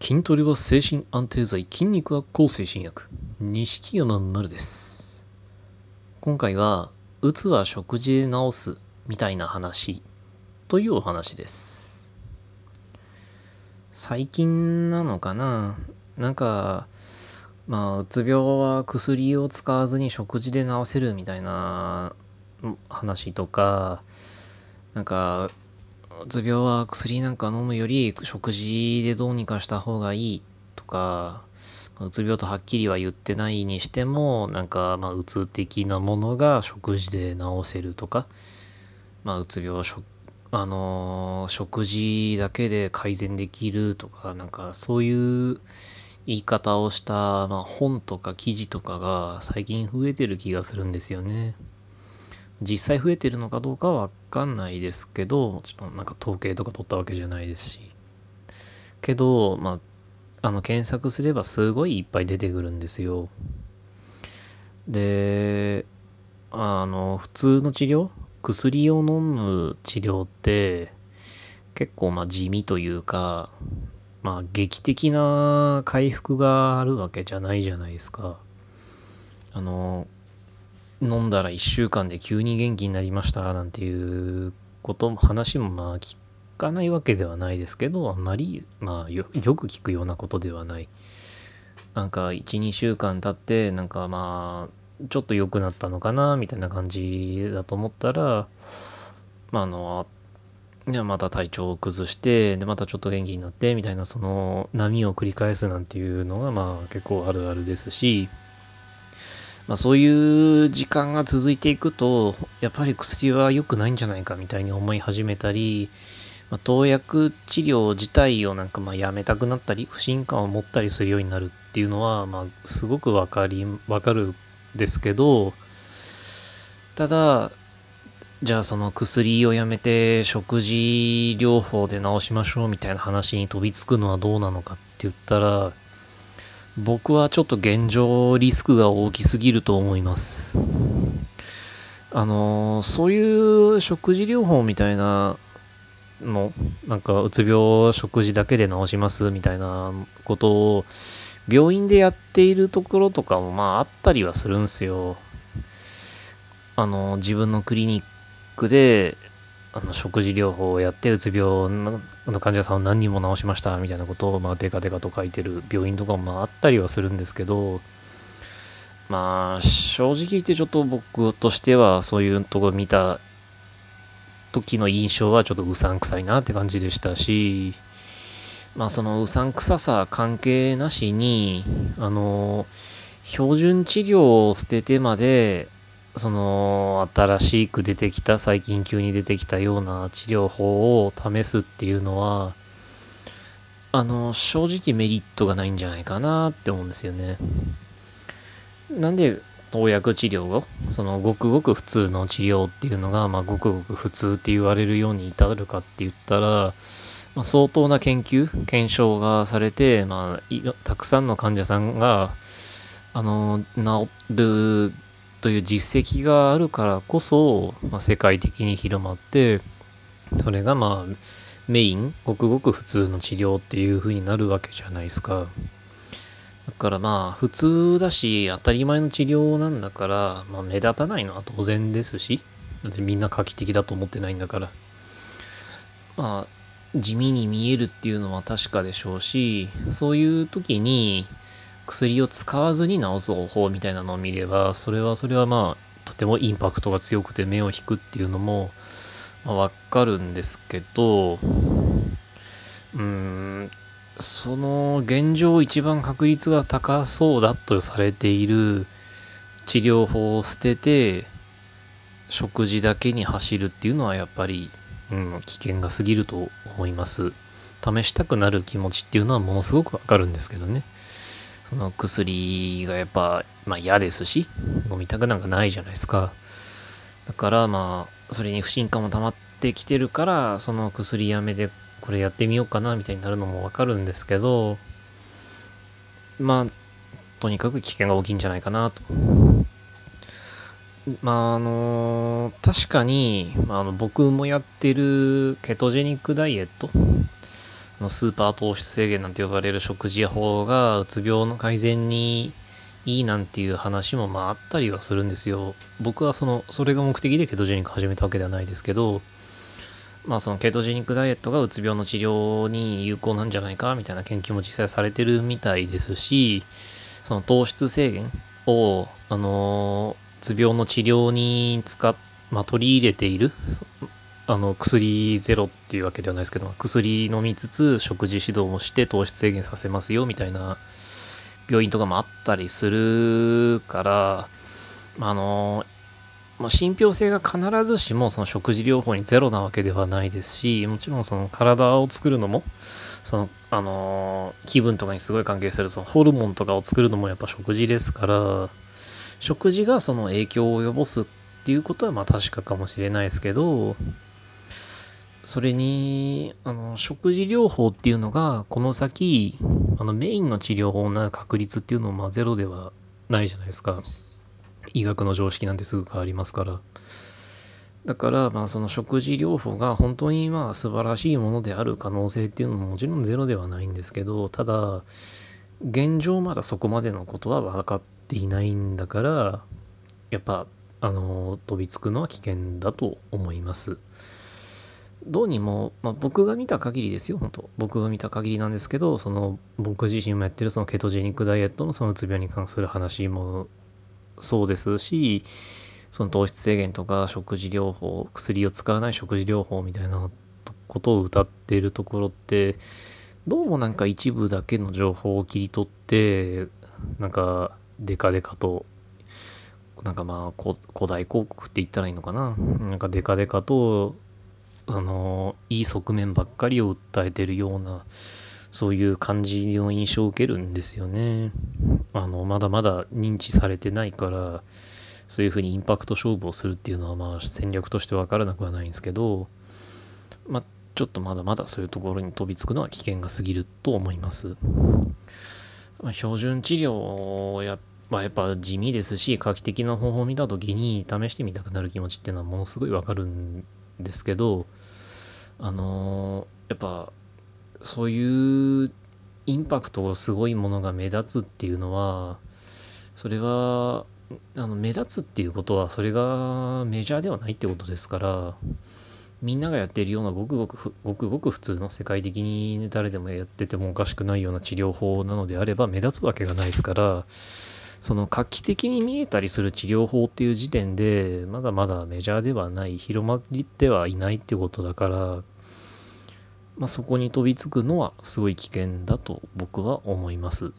筋トレは精神安定剤、筋肉は抗精神薬。錦山丸です。今回は、うつは食事で治すみたいな話というお話です。最近なのかな？なんか、まあ、うつ病は薬を使わずに食事で治せるみたいな話とか、なんか、うつ病は薬なんか飲むより食事でどうにかした方がいいとか、うつ病とはっきりは言ってないにしても、なんか、まあ、うつ的なものが食事で治せるとか、まあ、うつ病はあのー食事だけで改善できるとか、なんかそういう言い方をした、まあ、本とか記事とかが最近増えてる気がするんですよね。実際増えてるのかどうかはわかんないですけど、ちょっとなんか統計とか取ったわけじゃないですし。けど、まあ、あの、検索すればすごいいっぱい出てくるんですよ。で、あの、普通の治療薬を飲む治療って結構まあ地味というか、まあ劇的な回復があるわけじゃないじゃないですか。あの、飲んだら1週間で急に元気になりましたなんていうことも話もまあ聞かないわけではないですけどあんまりまあよく聞くようなことではない。なんか12週間経ってなんかまあちょっと良くなったのかなみたいな感じだと思ったらまああのいやまた体調を崩してでまたちょっと元気になってみたいなその波を繰り返すなんていうのがまあ結構あるあるですし。まあ、そういう時間が続いていくと、やっぱり薬は良くないんじゃないかみたいに思い始めたり、まあ、投薬治療自体をなんかまあやめたくなったり、不信感を持ったりするようになるっていうのは、まあ、すごくわかり、わかるんですけど、ただ、じゃあその薬をやめて食事療法で治しましょうみたいな話に飛びつくのはどうなのかって言ったら、僕はちょっと現状リスクが大きすぎると思います。あのそういう食事療法みたいなの、なんかうつ病食事だけで治しますみたいなことを病院でやっているところとかもまああったりはするんすよ。あの自分のクリニックであの食事療法をやってうつ病の患者さんを何人も治しましたみたいなことをまあデカデカと書いてる病院とかもまああったりはするんですけどまあ正直言ってちょっと僕としてはそういうとこ見た時の印象はちょっとうさんくさいなって感じでしたしまあそのうさんくささ関係なしにあの標準治療を捨ててまでその新しく出てきた最近急に出てきたような治療法を試すっていうのはあの正直メリットがないんじゃないかなって思うんですよね。なんで投薬治療をそのごくごく普通の治療っていうのが、まあ、ごくごく普通って言われるように至るかって言ったら、まあ、相当な研究検証がされて、まあ、たくさんの患者さんがあの治るという実績があるからこそ、まあ、世界的に広まってそれがまあメインごくごく普通の治療っていう風になるわけじゃないですか。だからまあ普通だし当たり前の治療なんだから、まあ、目立たないのは当然ですしだってみんな画期的だと思ってないんだから。まあ地味に見えるっていうのは確かでしょうしそういう時に薬を使わずに治す方法みたいなのを見ればそれはそれはまあとてもインパクトが強くて目を引くっていうのも、まあ、分かるんですけどうーんその現状一番確率が高そうだとされている治療法を捨てて食事だけに走るっていうのはやっぱり、うん、危険が過ぎると思います。試したくなる気持ちっていうのはものすごくわかるんですけどね。その薬がやっぱ、まあ、嫌ですし飲みたくなんかないじゃないですか。だからまあそれに不信感も溜まってきてるからその薬やめでこれやってみようかなみたいになるのもわかるんですけどまあとにかく危険が大きいんじゃないかなと。まああの確かに、まあ、あの僕もやってるケトジェニックダイエットのスーパー糖質制限なんて呼ばれる食事法がうつ病の改善にいいなんていう話もまああったりはするんですよ。僕はその、それが目的でケトジェニック始めたわけではないですけど、まあそのケトジェニックダイエットがうつ病の治療に有効なんじゃないかみたいな研究も実際されてるみたいですし、その糖質制限を、あのうつ病の治療に使っ、まあ、取り入れている、あの薬ゼロっていうわけではないですけど薬飲みつつ食事指導もして糖質制限させますよみたいな病院とかもあったりするからあのまあ、信憑性が必ずしもその食事療法にゼロなわけではないですしもちろんその体を作るのもそのあの気分とかにすごい関係するそのホルモンとかを作るのもやっぱ食事ですから食事がその影響を及ぼすっていうことはまあ確かかもしれないですけどそれに、あの、食事療法っていうのが、この先、あの、メインの治療法にな確率っていうのも、まあ、ゼロではないじゃないですか。医学の常識なんてすぐ変わりますから。だから、まあ、その食事療法が本当に、まあ、素晴らしいものである可能性っていうのももちろんゼロではないんですけど、ただ、現状まだそこまでのことは分かっていないんだから、やっぱ、あの、飛びつくのは危険だと思います。どうにも、まあ、僕が見た限りですよ、本当。僕が見た限りなんですけど、その僕自身もやってるそのケトジェニックダイエットのそのうつ病に関する話もそうですし、その糖質制限とか食事療法、薬を使わない食事療法みたいなことを歌っているところって、どうもなんか一部だけの情報を切り取って、なんかデカデカとなんかまあ古代広告って言ったらいいのかな。なんかデカデカとあのいい側面ばっかりを訴えてるようなそういう感じの印象を受けるんですよね。あのまだまだ認知されてないからそういうふうにインパクト勝負をするっていうのはまあ戦略として分からなくはないんですけど、まあ、ちょっとまだまだそういうところに飛びつくのは危険が過ぎると思います。まあ、標準治療やまあ、やっぱ地味ですし画期的な方法を見た時に試してみたくなる気持ちっていうのはものすごいわかるんですけどあのー、やっぱそういうインパクトがすごいものが目立つっていうのはそれはあの目立つっていうことはそれがメジャーではないってことですからみんながやっているようなごくごくごくごく普通の世界的に誰でもやっててもおかしくないような治療法なのであれば目立つわけがないですからその画期的に見えたりする治療法っていう時点でまだまだメジャーではない広まってはいないってことだから、まあ、そこに飛びつくのはすごい危険だと僕は思います。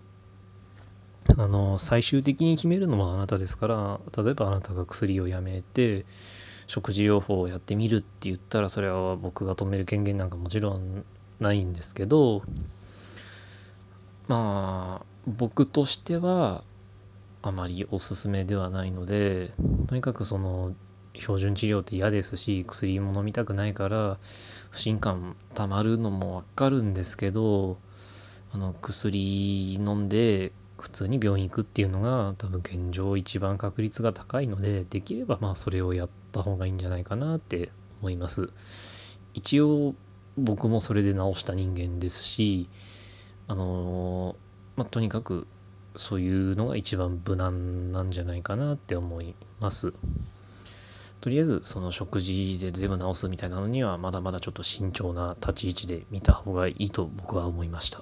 あの最終的に決めるのはあなたですから例えばあなたが薬をやめて食事療法をやってみるって言ったらそれは僕が止める権限なんかもちろんないんですけどまあ僕としてはあまりおすすめではないのでとにかくその標準治療って嫌ですし薬も飲みたくないから不信感たまるのもわかるんですけどあの薬飲んで普通に病院行くっていうのが多分現状一番確率が高いのでできればまあそれをやった方がいいんじゃないかなって思います。一応僕もそれで治した人間ですしあのまあ、とにかくそういうのが一番無難なんじゃないかなって思います。とりあえずその食事で全部直すみたいなのにはまだまだちょっと慎重な立ち位置で見た方がいいと僕は思いました。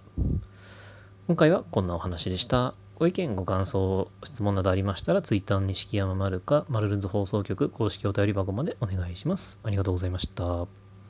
今回はこんなお話でした。ご意見、ご感想、質問などありましたら Twitter の錦山丸かマルルズ放送局公式お便り箱までお願いします。ありがとうございました。